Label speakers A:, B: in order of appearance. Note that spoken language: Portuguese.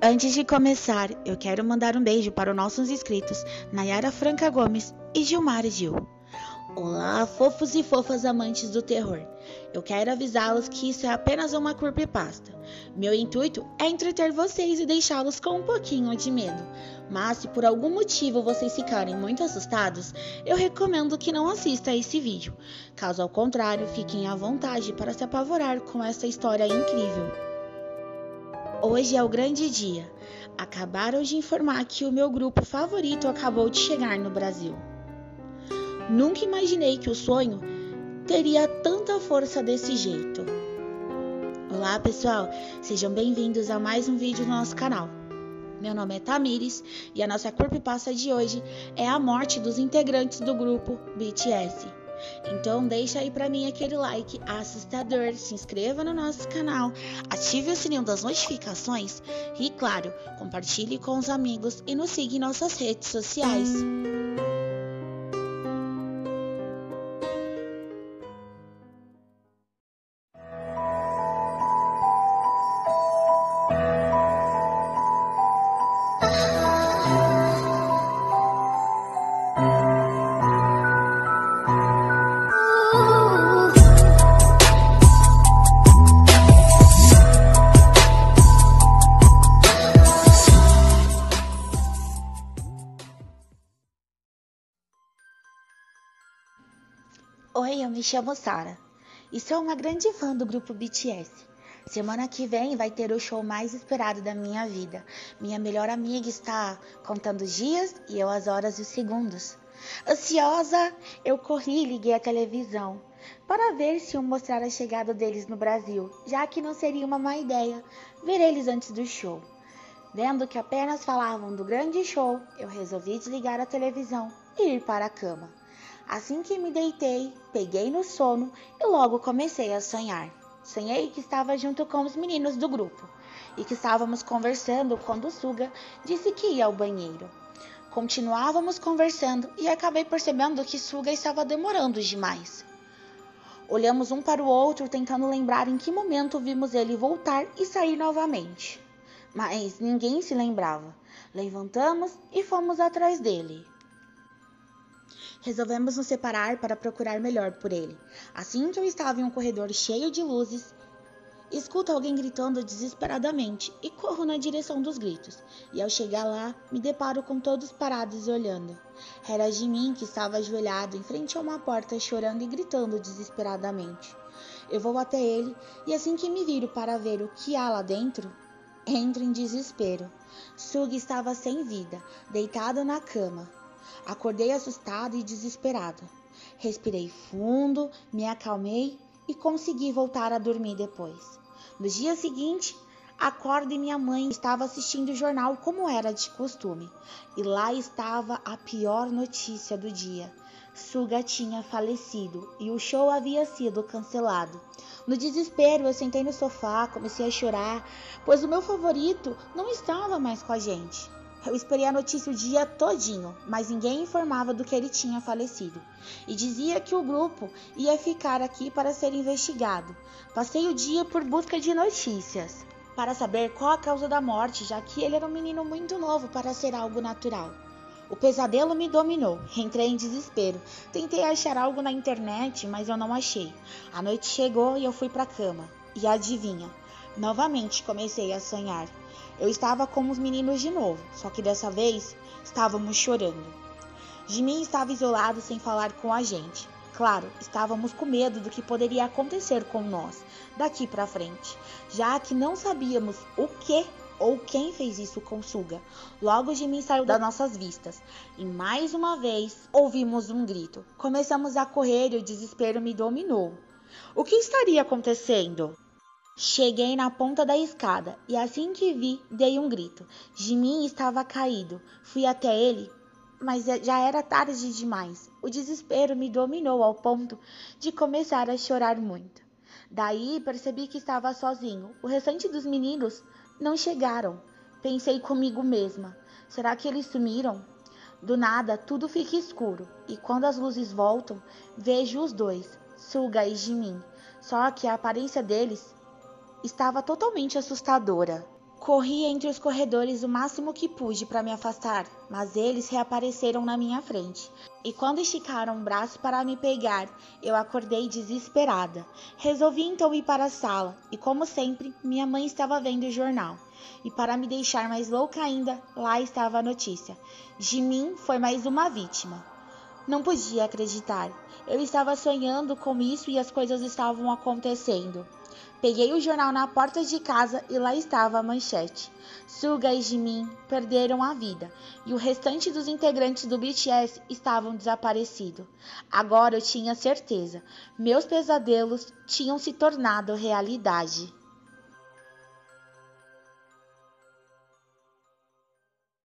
A: Antes de começar, eu quero mandar um beijo para os nossos inscritos Nayara Franca Gomes e Gilmar Gil. Olá, fofos e fofas amantes do terror. Eu quero avisá-los que isso é apenas uma creepypasta. Meu intuito é entreter vocês e deixá-los com um pouquinho de medo. Mas se por algum motivo vocês ficarem muito assustados, eu recomendo que não assista a esse vídeo. Caso ao contrário, fiquem à vontade para se apavorar com essa história incrível. Hoje é o grande dia. Acabaram de informar que o meu grupo favorito acabou de chegar no Brasil. Nunca imaginei que o sonho teria tanta força desse jeito. Olá pessoal, sejam bem-vindos a mais um vídeo do nosso canal. Meu nome é Tamires e a nossa passa de hoje é a morte dos integrantes do grupo BTS. Então deixa aí para mim aquele like assustador, se inscreva no nosso canal, ative o sininho das notificações e, claro, compartilhe com os amigos e nos siga em nossas redes sociais. Oi, eu me chamo Sara e sou uma grande fã do grupo BTS. Semana que vem vai ter o show mais esperado da minha vida. Minha melhor amiga está contando os dias e eu as horas e os segundos. Ansiosa, eu corri e liguei a televisão para ver se iam mostrar a chegada deles no Brasil, já que não seria uma má ideia ver eles antes do show. Vendo que apenas falavam do grande show, eu resolvi desligar a televisão e ir para a cama. Assim que me deitei, peguei no sono e logo comecei a sonhar. Sonhei que estava junto com os meninos do grupo e que estávamos conversando quando Suga disse que ia ao banheiro. Continuávamos conversando e acabei percebendo que Suga estava demorando demais. Olhamos um para o outro tentando lembrar em que momento vimos ele voltar e sair novamente. Mas ninguém se lembrava. Levantamos e fomos atrás dele. Resolvemos nos separar para procurar melhor por ele. Assim que eu estava em um corredor cheio de luzes, escuto alguém gritando desesperadamente e corro na direção dos gritos. E ao chegar lá, me deparo com todos parados e olhando. Era mim que estava ajoelhado em frente a uma porta chorando e gritando desesperadamente. Eu vou até ele e assim que me viro para ver o que há lá dentro, entro em desespero. Sug estava sem vida, deitado na cama. Acordei assustada e desesperada. Respirei fundo, me acalmei e consegui voltar a dormir depois. No dia seguinte, acordo e minha mãe estava assistindo o jornal como era de costume. E lá estava a pior notícia do dia. Suga tinha falecido e o show havia sido cancelado. No desespero, eu sentei no sofá, comecei a chorar, pois o meu favorito não estava mais com a gente. Eu esperei a notícia o dia todinho, mas ninguém informava do que ele tinha falecido. E dizia que o grupo ia ficar aqui para ser investigado. Passei o dia por busca de notícias, para saber qual a causa da morte, já que ele era um menino muito novo para ser algo natural. O pesadelo me dominou. Entrei em desespero. Tentei achar algo na internet, mas eu não achei. A noite chegou e eu fui para a cama. E adivinha? Novamente comecei a sonhar. Eu estava com os meninos de novo, só que dessa vez estávamos chorando. Jimin estava isolado sem falar com a gente. Claro, estávamos com medo do que poderia acontecer com nós daqui para frente, já que não sabíamos o que ou quem fez isso com Suga. Logo Jimin saiu das nossas vistas e mais uma vez ouvimos um grito. Começamos a correr e o desespero me dominou. O que estaria acontecendo? Cheguei na ponta da escada e assim que vi, dei um grito. Jimin estava caído. Fui até ele, mas é, já era tarde demais. O desespero me dominou ao ponto de começar a chorar muito. Daí percebi que estava sozinho. O restante dos meninos não chegaram. Pensei comigo mesma: será que eles sumiram? Do nada, tudo fica escuro e quando as luzes voltam, vejo os dois, Suga e Jimin. Só que a aparência deles estava totalmente assustadora. Corri entre os corredores o máximo que pude para me afastar, mas eles reapareceram na minha frente. E quando esticaram o braço para me pegar, eu acordei desesperada. Resolvi então ir para a sala, e como sempre, minha mãe estava vendo o jornal. E para me deixar mais louca ainda, lá estava a notícia: Jimin foi mais uma vítima. Não podia acreditar. Eu estava sonhando com isso e as coisas estavam acontecendo. Peguei o jornal na porta de casa e lá estava a manchete. Suga e Jimin perderam a vida e o restante dos integrantes do BTS estavam desaparecidos. Agora eu tinha certeza. Meus pesadelos tinham se tornado realidade.